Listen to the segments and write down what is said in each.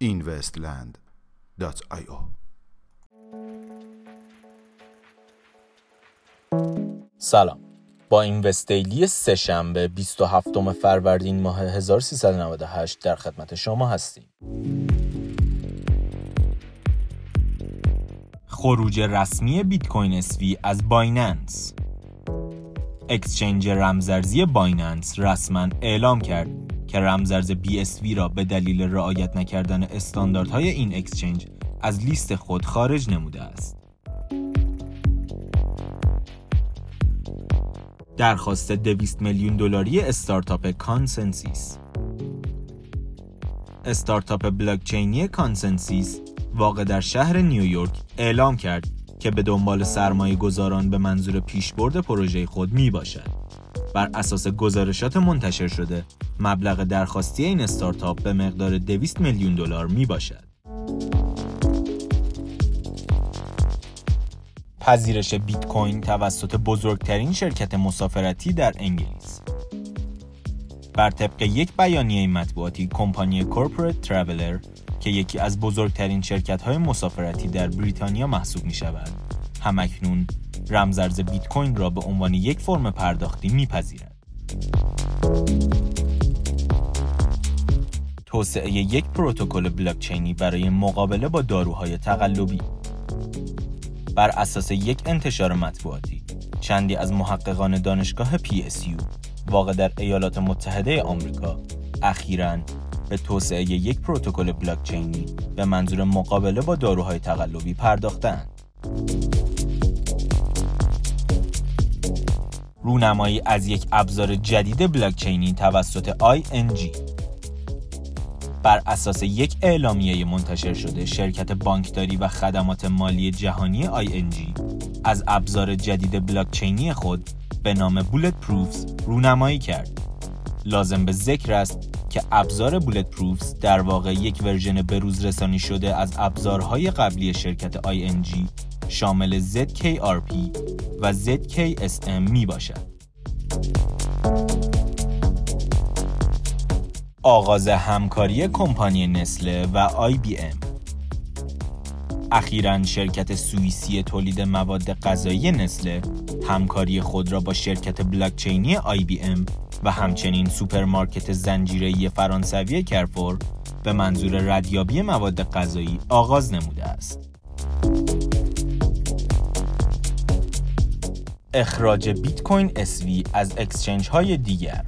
investland.io سلام. با Investland سهشنبه 27 فروردین ماه 1398 در خدمت شما هستیم. خروج رسمی بیت کوین SV از Binance exchange رمزارزی Binance رسما اعلام کرد که رمزارز BSV را به دلیل رعایت نکردن استانداردهای این exchange از لیست خود خارج نموده است. درخواست 200 میلیون دلاری استارتاپ ConsenSys استارتاپ بلاکچینی ConsenSys واقع در شهر نیویورک اعلام کرد که به دنبال سرمایه گذاران به منظور پیشبرد پروژه خود می باشد. بر اساس گزارشات منتشر شده مبلغ درخواستی این استارتاپ به مقدار 200 میلیون دلار می باشد. پذیرش بیت کوین توسط بزرگترین شرکت مسافرتی در انگلیس بر طبق یک بیانیه مطبوعاتی کمپانی کورپورات ترافلر که یکی از بزرگترین شرکت های مسافرتی در بریتانیا محسوب می شود همکنون رمزرز بیت کوین را به عنوان یک فرم پرداختی میپذیرد. توسعه یک پروتکل بلاکچینی برای مقابله با داروهای تقلبی بر اساس یک انتشار مطبوعاتی چندی از محققان دانشگاه PSU واقع در ایالات متحده آمریکا اخیراً به توسعه یک پروتکل بلاکچینی به منظور مقابله با داروهای تقلبی پرداختند. رونمایی از یک ابزار جدید بلاکچینی توسط ING بر اساس یک اعلامیه منتشر شده شرکت بانکداری و خدمات مالی جهانی ING از ابزار جدید بلاکچینی خود به نام بولت پروفز رونمایی کرد لازم به ذکر است که ابزار بولت پروفز در واقع یک ورژن بروز رسانی شده از ابزارهای قبلی شرکت ING شامل ZKRP و ZKSM می باشد. آغاز همکاری کمپانی نسله و IBM اخیرا شرکت سوئیسی تولید مواد غذایی نسله همکاری خود را با شرکت بلاکچینی IBM و همچنین سوپرمارکت زنجیره‌ای فرانسوی Carrefour به منظور ردیابی مواد غذایی آغاز نموده است. اخراج بیت کوین SV از exchange های دیگر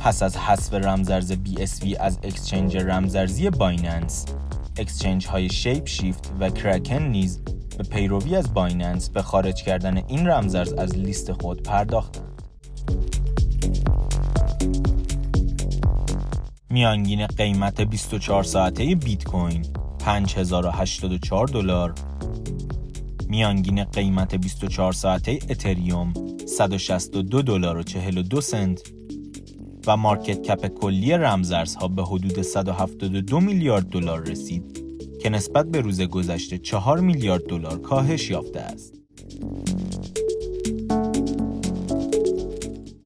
پس از حذف رمزارز BSV از exchange رمزارزی Binance اکسچنج های شیپ شیفت و کرکن نیز به پیروی از بایننس به خارج کردن این رمزرز از لیست خود پرداختند میانگین قیمت 24 ساعته بیت کوین 5084 دلار. میانگین قیمت 24 ساعته اتریوم 162 دلار و 42 سنت. و مارکت کپ کلی رمزارزها به حدود 172 میلیارد دلار رسید. که نسبت به روز گذشته 4 میلیارد دلار کاهش یافته است.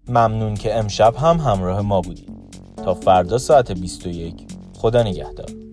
ممنون که امشب هم همراه ما بودید. تا فردا ساعت 21 خدا نگهدار.